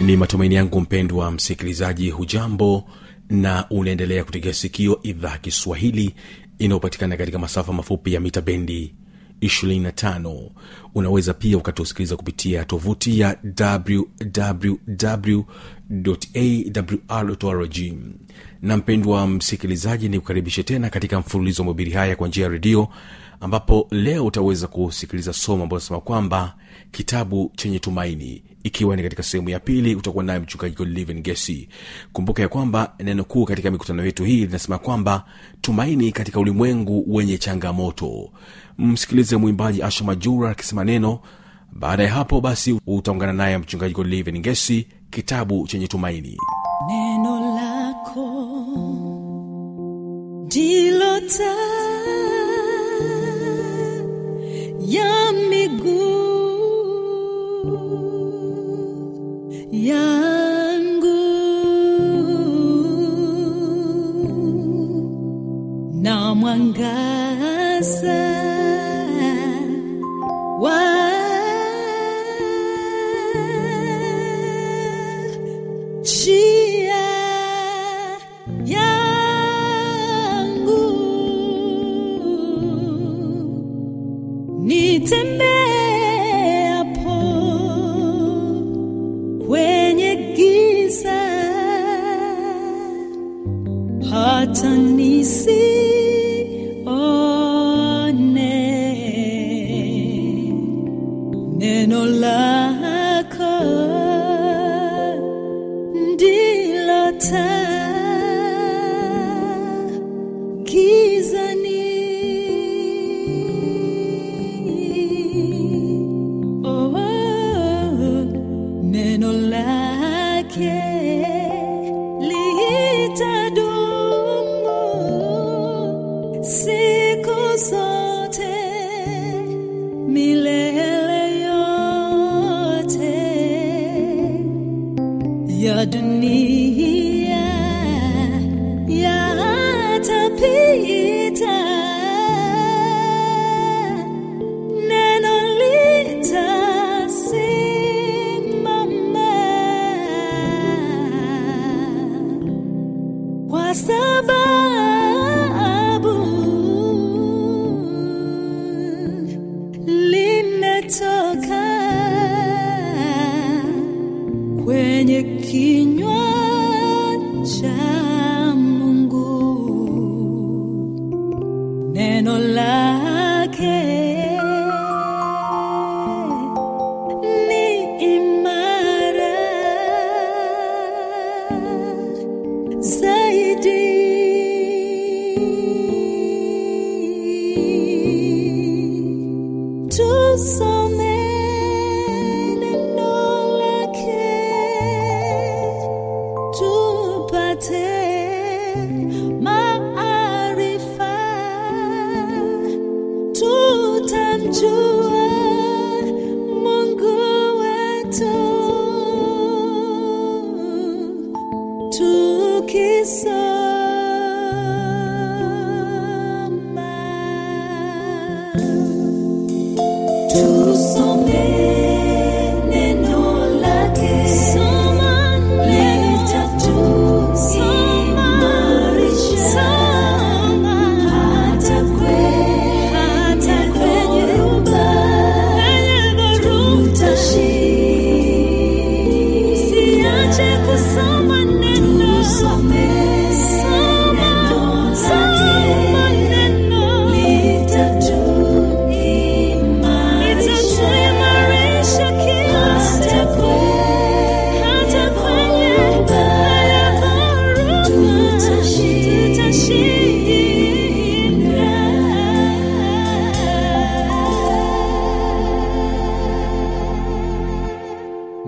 ni matumaini yangu mpendwa msikilizaji hujambo na unaendelea kutegea sikio idhaa ya kiswahili inayopatikana katika masafa mafupi ya mita bendi 25 unaweza pia ukatusikiliza kupitia tovuti ya wwwawrrg na mpendwa msikilizaji ni kukaribishe tena katika mfululizo wa mabiri haya kwa njia ya redio ambapo leo utaweza kusikiliza somo ambayo nasema kwamba kitabu chenye tumaini ikiwa ni katika sehemu ya pili utakuwa naye mchungaji Livin gesi kumbuka ya kwamba neno kuu katika mikutano yetu hii linasema kwamba tumaini katika ulimwengu wenye changamoto. Msikilize mwimbaji asha majura akisema neno. Baada ya hapo basi utaungana naye mchungaji Livin gesi kitabu chenye tumaini. Neno lako ndilo mwangaza kwa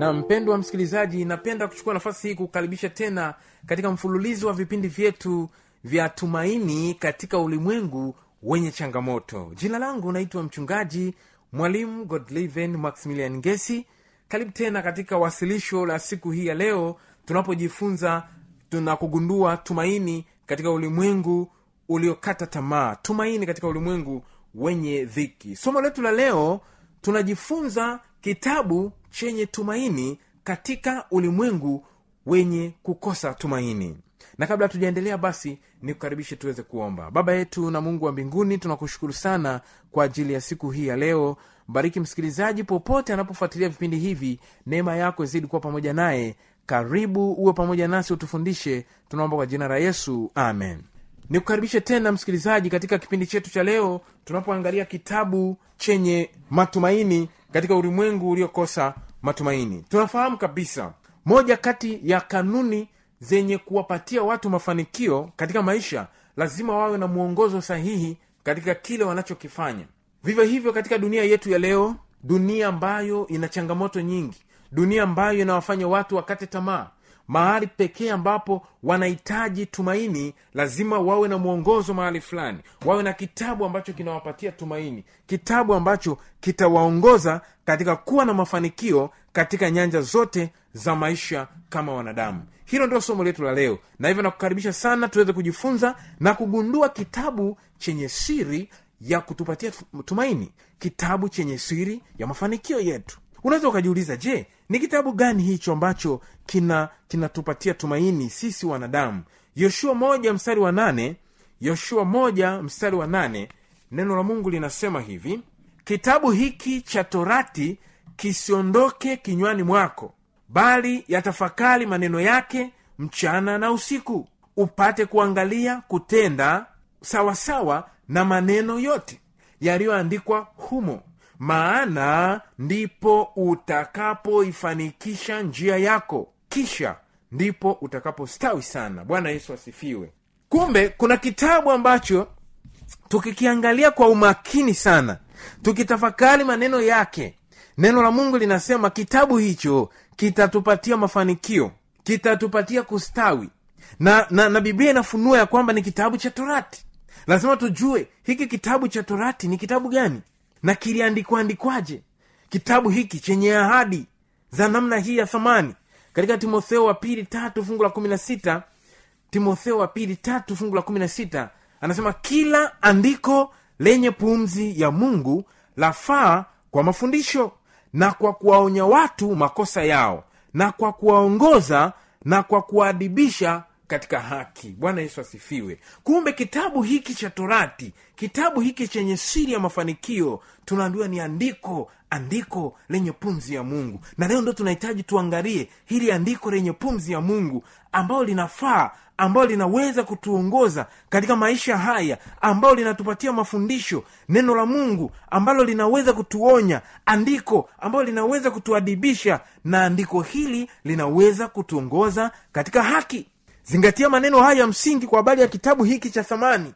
na mpendwa msikilizaji napenda kuchukua nafasi hii kukaribisha tena katika mfululizo wa vipindi vyetu vya tumaini katika ulimwengu wenye changamoto. Jina langu naitwa mchungaji mwalimu godliven maximilian ngesi. Karibu tena katika wasilisho la siku hii ya leo tunapojifunza tunakugundua tumaini katika ulimwengu uliokata tamaa tumaini katika ulimwengu wenye dhiki. Somo letu la leo tunajifunza kitabu chenye tumaini katika ulimwengu wenye kukosa tumaini. Na kabla tujaendelea basi nikukaribishe tuweze kuomba. Baba yetu na mungu wa mbinguni tunakushukuru sana kwa ajili ya siku hii ya leo. Bariki msikilizaji popote anapofuatilia vipindi hivi. Neema yako izidi kuwa pamoja naye. Karibu uwe pamoja nasi utufundishe. Tunaomba kwa jina la yesu. Amen. Nikukaribishe tena msikilizaji katika kipindi chetu cha leo tunapoangalia kitabu chenye matumaini katika ulimwengu uliokosa matumaini. Tunafahamu kabisa moja kati ya kanuni zenye kuwapatia watu mafanikio katika maisha lazima wawe na mwongozo sahihi katika kile wanachokifanya. Vivyo hivyo katika dunia yetu ya leo dunia ambayo ina changamoto nyingi dunia ambayo inawafanya watu wakate tamaa mahali pekee ambapo wanahitaji tumaini lazima wawe na mwongozo mahali fulani wawe na kitabu ambacho kinawapatia tumaini kitabu ambacho kitawaongoza katika kuwa na mafanikio katika nyanja zote za maisha kama wanadamu. Hilo ndio somo letu la leo na hivyo nakukaribisha sana tuweze kujifunza na kugundua kitabu chenye siri ya kutupatia tumaini kitabu chenye siri ya mafanikio yetu unaweza ukajiuliza je ni kitabu gani hicho ambacho kina kinatupatia tumaini sisi wanadamu? Yoshua moja mstari wa nane yoshua moja mstari wa nane neno la mungu linasema hivi kitabu hiki cha torati kisiondoke kinywani mwako bali yatafakari maneno yake mchana na usiku upate kuangalia kutenda sawasawa na maneno yote yaliyoandikwa humo maana ndipo utakapoifanikisha njia yako. Kisha ndipo utakapostawi sana. Bwana yesu asifiwe. Kumbe kuna kitabu ambacho tukikiangalia kwa umakini sana tukitafakari maneno yake neno la mungu linasema kitabu hicho kitatupatia mafanikio kitatupatia kustawi. Na, na, na biblia inafunua ya kwamba ni kitabu cha torati. Lazima tujue hiki kitabu cha torati ni kitabu gani na kiliandikwaandikwaje? Kitabu hiki chenye ahadi za namna hii ya thamani. Katika timotheo wa pili tatu fungu la kumi na sita timotheo wa pili tatu fungu la kumi na sita anasema kila andiko lenye pumzi ya mungu lafaa kwa mafundisho na kwa kuwaonya watu makosa yao na kwa kuwaongoza na kwa kuwaadibisha katika haki. Bwana yesu asifiwe. Kumbe kitabu hiki cha torati kitabu hiki chenye siri ya mafanikio tunaambiwa ni andiko andiko lenye pumzi ya mungu. Na leo ndo tunahitaji tuangalie hili andiko lenye pumzi ya mungu ambayo linafaa ambayo linaweza kutuongoza katika maisha haya ambayo linatupatia mafundisho neno la mungu ambalo linaweza kutuonya andiko ambalo linaweza kutuadibisha na andiko hili linaweza kutuongoza katika haki zingatia maneno haya ya msingi kwa habari ya kitabu hiki cha thamani.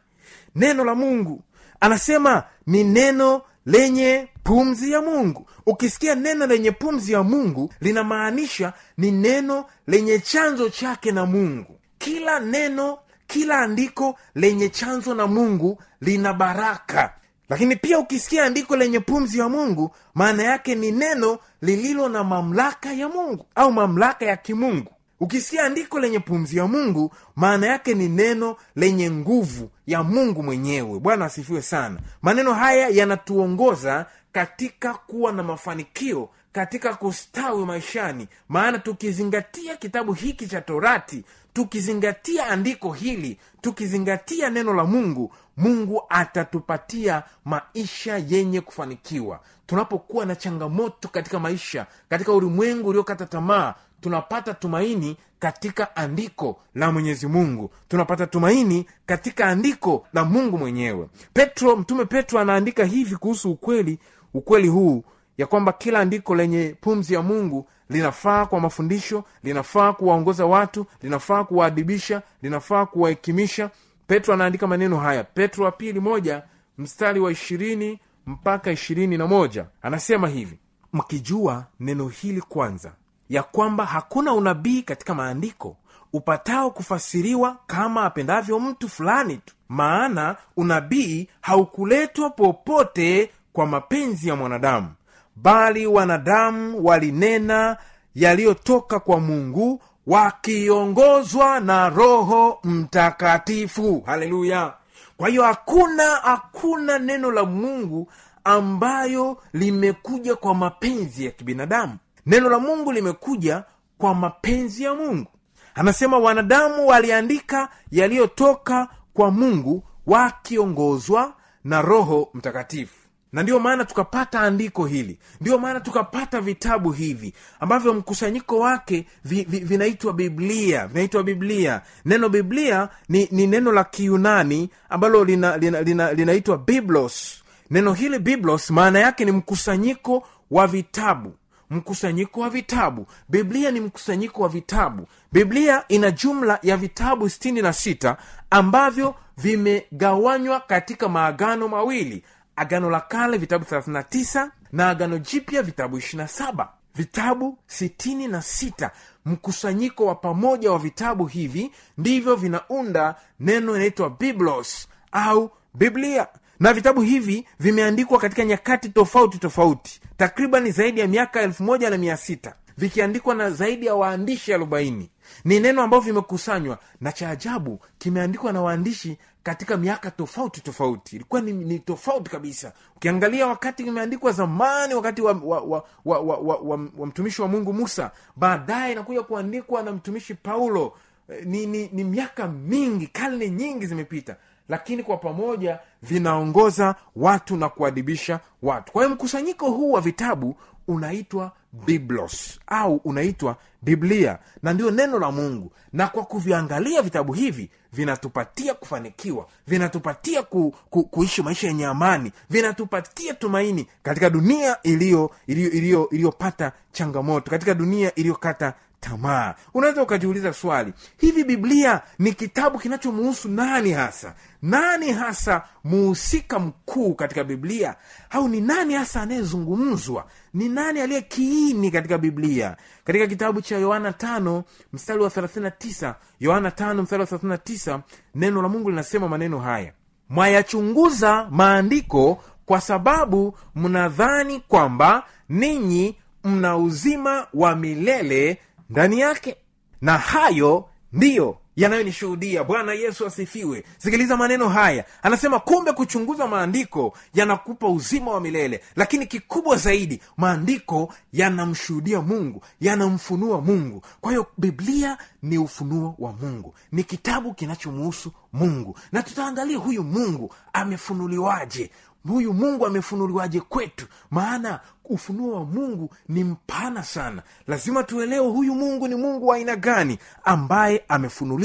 Neno la mungu. Anasema ni neno lenye pumzi ya mungu. Ukisikia neno lenye pumzi ya mungu linamaanisha ni neno lenye chanzo chake na mungu. Kila neno kila andiko lenye chanzo na mungu lina baraka. Lakini pia ukisikia andiko lenye pumzi ya mungu maana yake ni neno lililo na mamlaka ya mungu au mamlaka ya kimungu ukisikia andiko lenye pumzi ya mungu maana yake ni neno lenye nguvu ya mungu mwenyewe. Bwana asifiwe sana. Maneno haya yanatuongoza katika kuwa na mafanikio katika kustawi maishani. Maana tukizingatia kitabu hiki cha torati tukizingatia andiko hili tukizingatia neno la mungu mungu atatupatia maisha yenye kufanikiwa. Tunapokuwa na changamoto katika maisha katika ulimwengu uliokata tamaa tunapata tumaini katika andiko la mwenyezi mungu. Tunapata tumaini katika andiko la mungu mwenyewe. Petro mtume petro anaandika hivi kuhusu ukweli ukweli huu ya kwamba kila andiko lenye pumzi ya mungu linafaa kwa mafundisho linafaa kuwaongoza watu linafaa kuwaadibisha linafaa kuwahekimisha. Petro anaandika maneno haya. Petro wa pili moja mstari wa ishirini mpaka ishirini na moja. Anasema hivi mkijua neno hili kwanza ya kwamba hakuna unabii katika maandiko upatao kufasiriwa kama apendavyo mtu fulani tu. Maana unabii haukuletwa popote kwa mapenzi ya mwanadamu bali wanadamu walinena yaliyotoka kwa mungu wakiongozwa na roho mtakatifu. Haleluya! Kwa hiyo hakuna hakuna neno la mungu ambayo limekuja kwa mapenzi ya kibinadamu neno la mungu limekuja kwa mapenzi ya mungu. Anasema wanadamu waliandika yaliyotoka kwa mungu wakiongozwa na roho mtakatifu. Na ndiyo maana tukapata andiko hili. Ndiyo maana tukapata vitabu hivi ambavyo mkusanyiko wake vi, vi, vinaitwa biblia vinaitwa biblia. Neno biblia ni, ni neno la kiyunani ambalo linaitwa lina, lina, lina biblos. Neno hili biblos maana yake ni mkusanyiko wa vitabu mkusanyiko wa vitabu. Biblia ni mkusanyiko wa vitabu. Biblia ina jumla ya vitabu 66 ambavyo vimegawanywa katika maagano mawili. Agano la kale vitabu 39 na agano jipya vitabu 27 vitabu 66 mkusanyiko wa pamoja wa vitabu hivi ndivyo vinaunda neno inaitwa biblos au biblia na vitabu hivi vimeandikwa katika nyakati tofauti tofauti takriban zaidi ya miaka elfu moja na mia sita vikiandikwa na zaidi ya waandishi arobaini. Ni neno ambavyo vimekusanywa na cha ajabu kimeandikwa na waandishi katika miaka tofauti tofauti. Ilikuwa ni, ni tofauti kabisa. Ukiangalia wakati imeandikwa zamani wakati wa, wa, wa, wa, wa, wa, wa, wa mtumishi wa mungu musa baadaye inakuja kuandikwa na mtumishi paulo. Eh, ni, ni, ni miaka mingi karne nyingi zimepita lakini kwa pamoja vinaongoza watu na kuadibisha watu. Kwa hiyo mkusanyiko huu wa vitabu unaitwa biblos au unaitwa biblia na ndio neno la mungu. Na kwa kuviangalia vitabu hivi vinatupatia kufanikiwa vinatupatia ku, ku, kuishi maisha yenye amani vinatupatia tumaini katika dunia iliyo iliyo- iliyo- iliyopata changamoto katika dunia iliyokata tamaa. Unaweza ukajiuliza swali hivi biblia ni kitabu kinachomuhusu nani hasa? Nani hasa muhusika mkuu katika biblia? Au ni nani hasa anayezungumzwa? Ni nani aliye kiini katika biblia? Katika kitabu cha yohana tano mstari wa 39 yohana tano mstari wa 39 neno la mungu linasema maneno haya. Mwayachunguza maandiko kwa sababu mnadhani kwamba ninyi mna uzima wa milele ndani yake. Na hayo ndiyo yanayonishuhudia bwana yesu asifiwe. Sikiliza maneno haya. Anasema kumbe kuchunguza maandiko yanakupa uzima wa milele lakini kikubwa zaidi maandiko yanamshuhudia mungu yanamfunua mungu. Kwa hiyo biblia ni ufunuo wa mungu. Ni kitabu kinachomuhusu mungu. Na tutaangalia huyu mungu amefunuliwaje. Huyu mungu amefunuliwaje kwetu? Maana ufunuo wa mungu ni mpana sana. Lazima tuelewe huyu mungu ni mungu wa aina gani ambaye amefunuliwa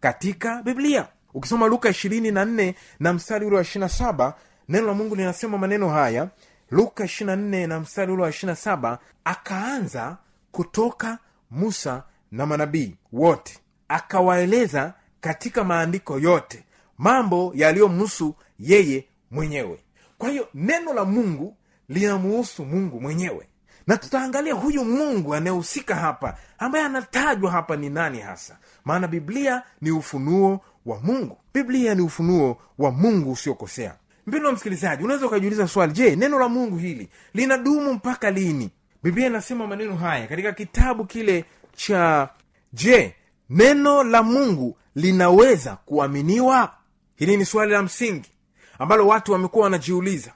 katika biblia. Ukisoma luka ishirini na nne na mstari ule wa ishirina saba neno la mungu linasema maneno haya. Luka ishirina nne na mstari ule wa ishirina saba akaanza kutoka musa na manabii wote akawaeleza katika maandiko yote mambo yaliyomhusu yeye mwenyewe. Kwa hiyo neno la mungu linamuhusu mungu mwenyewe. Na tutaangalia huyu mungu anayehusika hapa ambaye anatajwa hapa ni nani hasa maana biblia ni ufunuo wa mungu. Biblia ni ufunuo wa mungu usiokosea. Mpendo wa msikilizaji unaweza ukajiuliza swali je neno la mungu hili linadumu mpaka lini? Biblia inasema maneno haya katika kitabu kile cha je neno la mungu linaweza kuaminiwa? Hili ni swali la msingi ambalo watu wamekuwa wanajiuliza.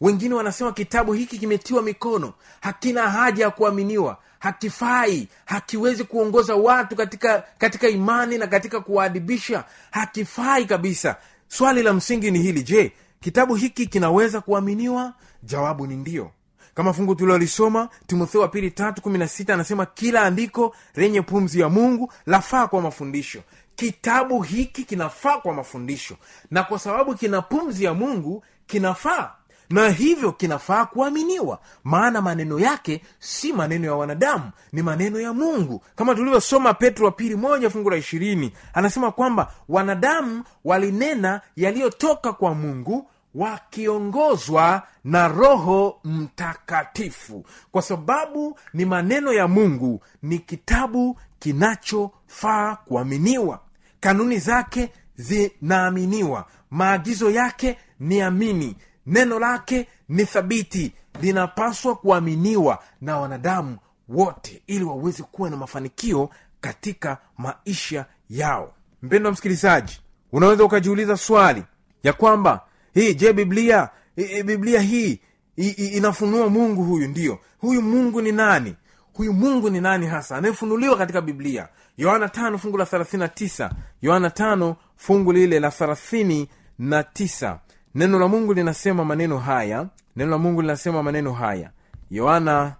Wengine wanasema kitabu hiki kimetiwa mikono hakina haja ya kuaminiwa hakifai hakiwezi kuongoza watu katika katika imani na katika kuwaadibisha. Hakifai kabisa. Swali la msingi ni hili je kitabu hiki kinaweza kuaminiwa? Jawabu ni ndio. Kama fungu tulilolisoma timotheo wa pili tatu kumi na sita anasema kila andiko lenye pumzi ya mungu lafaa kwa mafundisho. Kitabu hiki kinafaa kwa mafundisho. Na kwa sababu kina pumzi ya mungu kinafaa na hivyo kinafaa kuaminiwa. Maana maneno yake si maneno ya wanadamu ni maneno ya mungu. Kama tulivyosoma petro wa pili moja fungu la ishirini anasema kwamba wanadamu walinena yaliyotoka kwa mungu wakiongozwa na roho mtakatifu. Kwa sababu ni maneno ya mungu ni kitabu kinachofaa kuaminiwa. Kanuni zake zinaaminiwa. Maagizo yake ni amini neno lake ni thabiti linapaswa kuaminiwa na wanadamu wote ili waweze kuwa na mafanikio katika maisha yao. Mpendo wa msikilizaji unaweza ukajiuliza swali ya kwamba hii je biblia i- i- biblia hii i- inafunua mungu huyu? Ndiyo. Huyu mungu ni nani? Huyu mungu ni nani hasa? Anayefunuliwa katika biblia. Yohana tano fungu la thelathini na tisa. Yohana tano fungu lile la thelathini na tisa neno la mungu linasema maneno haya. Neno la mungu linasema maneno haya. Yohana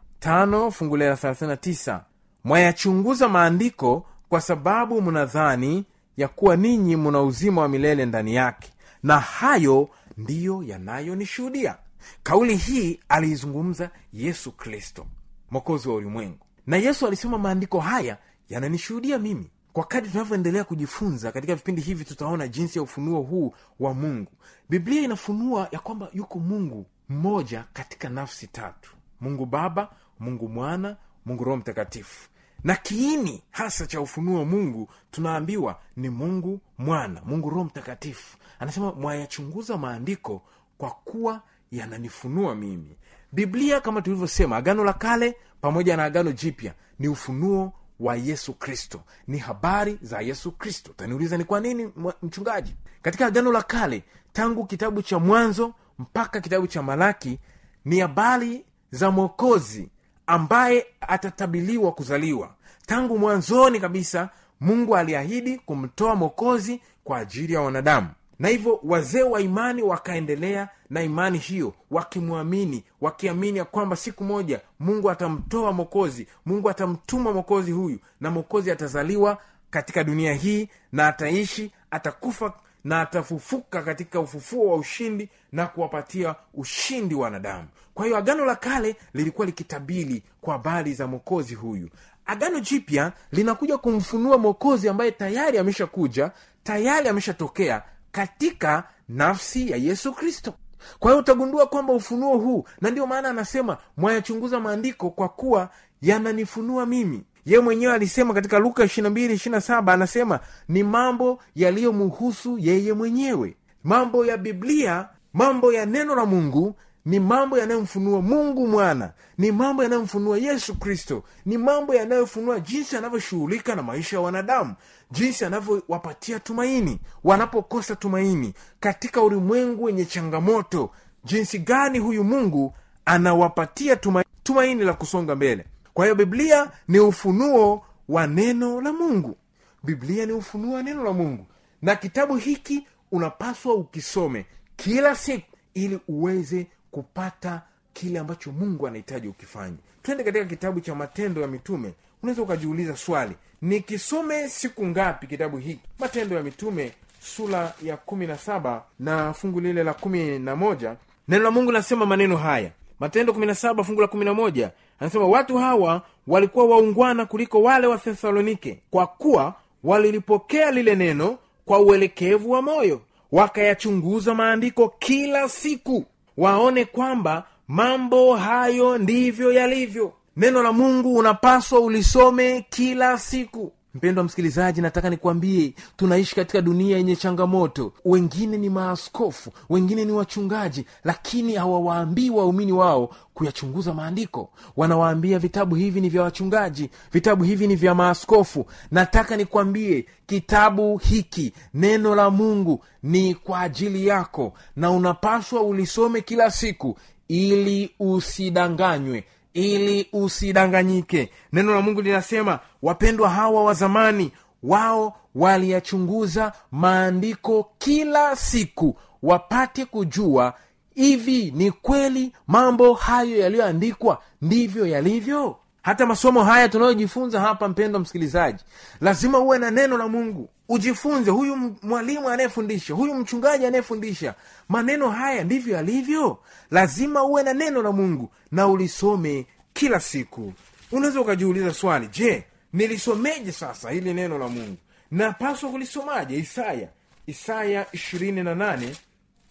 mwayachunguza maandiko kwa sababu mnadhani ya kuwa ninyi mna uzima wa milele ndani yake. Na hayo ndiyo yanayonishuhudia. Kauli hii aliizungumza yesu kristo mwokozi wa ulimwengu. Na yesu alisema maandiko haya yananishuhudia mimi kwa kadri tunavyoendelea kujifunza katika vipindi hivi tutaona jinsi ya ufunuo huu wa mungu. Biblia inafunua ya kwamba yuko mungu mmoja katika nafsi tatu. Mungu baba mungu mwana mungu roho mtakatifu. Na kiini hasa cha ufunuo wa mungu tunaambiwa ni mungu mwana mungu roho mtakatifu. Anasema mwayachunguza maandiko kwa kuwa yananifunua mimi. Biblia kama tulivyosema agano la kale pamoja na agano jipya ni ufunuo wa yesu kristo. Ni habari za yesu kristo. Taniuliza ni kwa nini mchungaji? Katika agano la kale tangu kitabu cha mwanzo mpaka kitabu cha malaki ni habari za mwokozi ambaye atatabiliwa kuzaliwa. Tangu mwanzoni kabisa mungu aliahidi kumtoa mwokozi kwa ajili ya wanadamu na hivyo wazee wa imani wakaendelea na imani hiyo wakimwamini wakiamini ya kwamba siku moja mungu atamtoa mokozi mungu atamtuma mokozi huyu na mokozi atazaliwa katika dunia hii na ataishi atakufa na atafufuka katika ufufuo wa ushindi na kuwapatia ushindi wanadamu. Kwa hiyo agano la kale lilikuwa likitabili kwa habari za mokozi huyu. Agano jipya linakuja kumfunua mokozi ambaye tayari ameshakuja tayari ameshatokea katika nafsi ya yesu kristo. Kwa hiyo utagundua kwamba ufunuo huu na ndio maana anasema mwayachunguza maandiko kwa kuwa yananifunua mimi. Ye mwenyewe alisema katika luka 2227 anasema ni mambo yaliyomhusu yeye mwenyewe. Mambo ya biblia mambo ya neno la mungu ni mambo yanayomfunua mungu mwana. Ni mambo yanayomfunua yesu kristo. Ni mambo yanayofunua jinsi anavyoshughulika na maisha ya wanadamu. Jinsi anavyowapatia tumaini. Wanapokosa tumaini katika ulimwengu wenye changamoto jinsi gani huyu mungu anawapatia tumaini, tumaini la kusonga mbele. Kwa hiyo biblia ni ufunuo wa neno la mungu. Biblia ni ufunuo wa neno la mungu. Na kitabu hiki unapaswa ukisome kila siku ili uweze kupata kile ambacho mungu anahitaji ukifanye. Twende katika kitabu cha matendo ya mitume. Unaweza ukajiuliza swali nikisome siku ngapi kitabu hiki? Matendo ya mitume sura ya kumi na saba na fungu lile la kumi na moja. Neno la mungu linasema maneno haya. Matendo kumi na saba fungu la kumi na moja. Anasema watu hawa walikuwa waungwana kuliko wale wa thesalonike kwa kuwa walilipokea lile neno kwa uelekevu wa moyo wakayachunguza maandiko kila siku waone kwamba mambo hayo ndivyo yalivyo. Neno la mungu unapaswa ulisome kila siku mpendwa msikilizaji nataka nikwambie tunaishi katika dunia yenye changamoto. Wengine ni maaskofu wengine ni wachungaji lakini hawawaambii waumini wao kuyachunguza maandiko. Wanawaambia vitabu hivi ni vya wachungaji vitabu hivi ni vya maaskofu. Nataka nikwambie kitabu hiki neno la mungu ni kwa ajili yako na unapaswa ulisome kila siku ili usidanganywe ili usidanganyike. Neno la mungu linasema wapendwa hawa wa zamani wao waliyachunguza maandiko kila siku wapate kujua hivi ni kweli mambo hayo yaliyoandikwa ndivyo yalivyo hata masomo haya tunayojifunza hapa mpendo msikilizaji lazima uwe na neno la mungu. Ujifunze huyu mwalimu anayefundisha huyu mchungaji anayefundisha maneno haya ndivyo alivyo lazima uwe na neno la mungu na ulisome kila siku. Unaweza ukajiuliza swali je nilisomeje sasa hili neno la mungu? Napaswa kulisomaje? Isaya. Isaya ishirini na nane.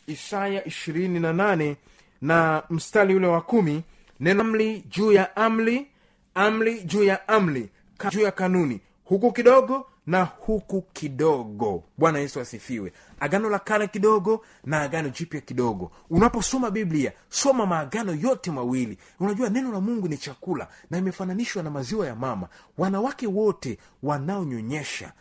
Isaya ishirini na nane na mstari ule wa kumi. Neno amli juu ya amli amli juu ya amli ka, juu ya kanuni huku kidogo na huku kidogo. Bwana yesu asifiwe. Agano la kale kidogo na agano jipya kidogo. Unaposoma biblia soma maagano yote mawili. Unajua neno la mungu ni chakula na imefananishwa na maziwa ya mama. Wanawake wote wanaonyonyesha.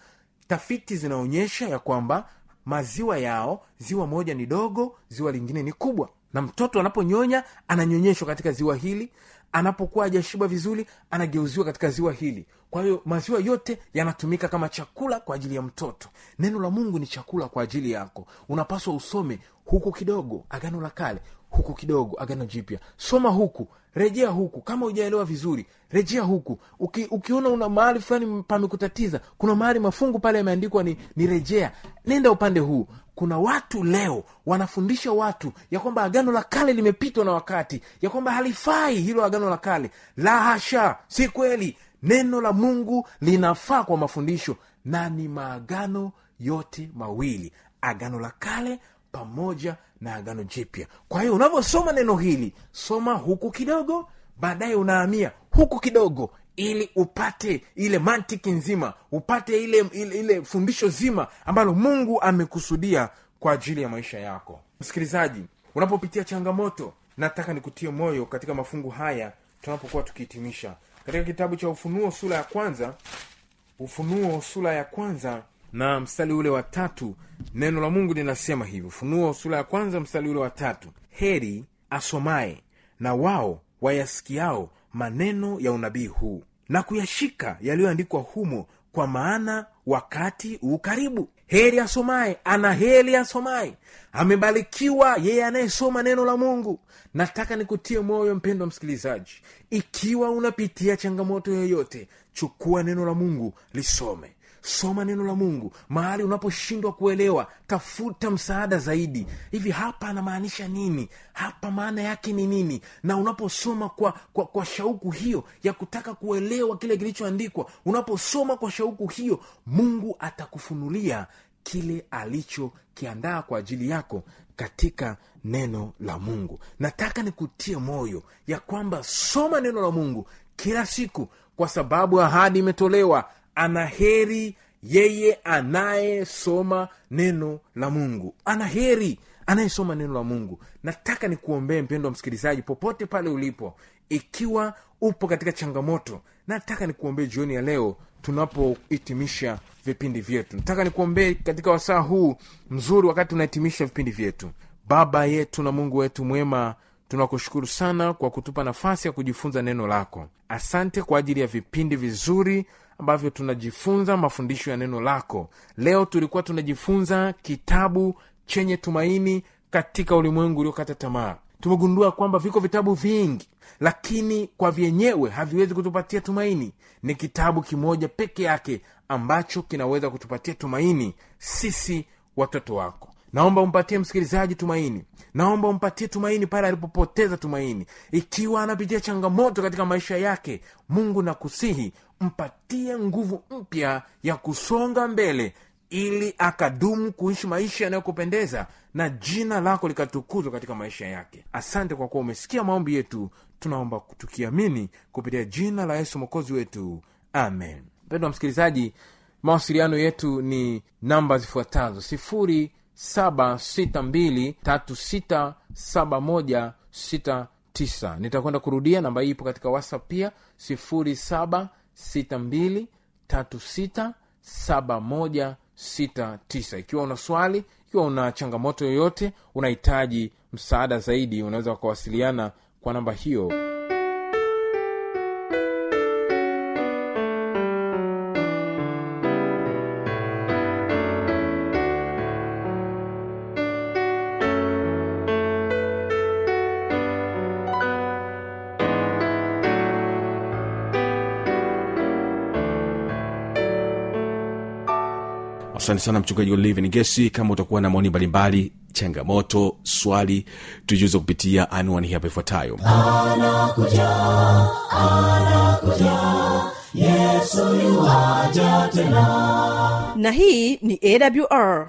Tafiti zinaonyesha ya kwamba maziwa yao ziwa moja ni dogo ziwa lingine ni kubwa. Na mtoto anaponyonya ananyonyeshwa katika ziwa hili anapokuwa hajashiba vizuri anageuziwa katika ziwa hili. Kwa hiyo maziwa yote yanatumika kama chakula kwa ajili ya mtoto. Neno la mungu ni chakula kwa ajili yako. Unapaswa usome huku kidogo agano la kale huku kidogo agano jipya. Soma huku rejea huku. Kama ujaelewa vizuri rejea huku. Uki, ukiona una mahali fulani pamekutatiza kuna mahali mafungu pale yameandikwa ni, ni rejea. Nenda upande huu. Kuna watu leo wanafundisha watu ya kwamba agano la kale limepitwa na wakati ya kwamba halifai hilo agano la kale. La hasha si kweli. Neno la mungu linafaa kwa mafundisho na ni maagano yote mawili agano la kale pamoja na agano jipya. Kwa hiyo unavyosoma neno hili soma huku kidogo baadaye unahamia huku kidogo ili upate ile mantiki nzima upate ile, ile, ile fundisho zima ambalo mungu amekusudia kwa ajili ya maisha yako. Msikilizaji unapopitia changamoto nataka nikutie moyo katika mafungu haya tunapokuwa tukihitimisha. Katika kitabu cha ufunuo sura ya kwanza ufunuo sura ya kwanza na mstari ule wa tatu neno la mungu linasema hivi ufunuo sura ya kwanza mstari ule wa tatu. Heri asomaye na wao wayasikiao maneno ya unabii huu na kuyashika yaliyoandikwa humo kwa maana wakati huu karibu. Heri asomaye ana heri asomaye. Amebarikiwa yeye anayesoma neno la mungu. Nataka nikutie moyo mpendo wa msikilizaji. Ikiwa unapitia changamoto yoyote chukua neno la mungu lisome soma neno la mungu. Mahali unaposhindwa kuelewa tafuta msaada zaidi. Hivi hapa anamaanisha nini? Hapa maana yake ni nini? Na unaposoma kwa, kwa, kwa shauku hiyo ya kutaka kuelewa kile kilichoandikwa unaposoma kwa shauku hiyo mungu atakufunulia kile alichokiandaa kwa ajili yako katika neno la mungu. Nataka nikutie moyo ya kwamba soma neno la mungu kila siku kwa sababu ahadi imetolewa ana heri yeye anayesoma neno la mungu. Anaheri anayesoma neno la mungu. Nataka nikuombee mpendo wa msikilizaji popote pale ulipo ikiwa upo katika changamoto nataka nikuombee jioni ya leo tunapohitimisha vipindi vyetu. Nataka nikuombee katika wasaa huu mzuri wakati tunahitimisha vipindi vyetu. Baba yetu na mungu wetu mwema tunakushukuru sana kwa kutupa nafasi ya kujifunza neno lako. Asante kwa ajili ya vipindi vizuri ambavyo tunajifunza mafundisho ya neno lako. Leo tulikuwa tunajifunza kitabu chenye tumaini katika ulimwengu uliokata tamaa. Tumegundua kwamba viko vitabu vingi lakini kwa vyenyewe haviwezi kutupatia tumaini. Ni kitabu kimoja peke yake ambacho kinaweza kutupatia tumaini sisi watoto wako. Naomba umpatie msikilizaji tumaini. Naomba umpatie tumaini pale alipopoteza tumaini. Ikiwa anapitia changamoto katika maisha yake mungu na kusihi mpatie nguvu mpya ya kusonga mbele ili akadumu kuishi maisha yanayokupendeza na jina lako likatukuzwa katika maisha yake. Asante kwa kuwa umesikia maombi yetu. Tunaomba tukiamini kupitia jina la yesu mwokozi wetu. Amen. Mpendo msikilizaji mawasiliano yetu ni namba zifuatazo. Sifuri saba sita mbili tatu sita saba moja sita tisa. Nitakwenda kurudia namba hii ipo katika whatsapp pia. Sifuri saba sita mbili tatu sita saba moja sita tisa. Ikiwa una swali ikiwa una changamoto yoyote unahitaji msaada zaidi unaweza ukawasiliana kwa namba hiyo asante sana mchungaji olivin gesi kama utakuwa na maoni mbalimbali changamoto swali tujuze kupitia anwani hapa ifuatayo. Yesu tena. Na hii ni awr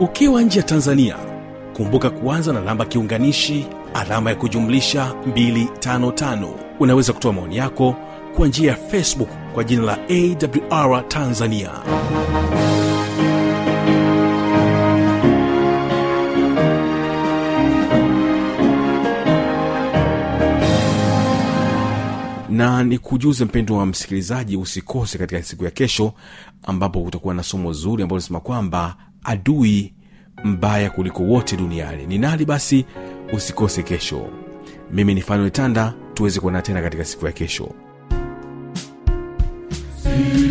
ukiwa nje ya tanzania kumbuka kuanza na namba kiunganishi alama ya kujumlisha 255 unaweza kutoa maoni yako kwa njia ya facebook kwa jina la awr tanzania. Na ni kujuze mpendo wa msikilizaji usikose katika siku ya kesho ambapo kutakuwa na somo zuri ambalo linasema kwamba adui mbaya kuliko wote duniani ni nani basi usikose kesho mimi ni fanuetanda tuweze kuona tena katika siku ya kesho See.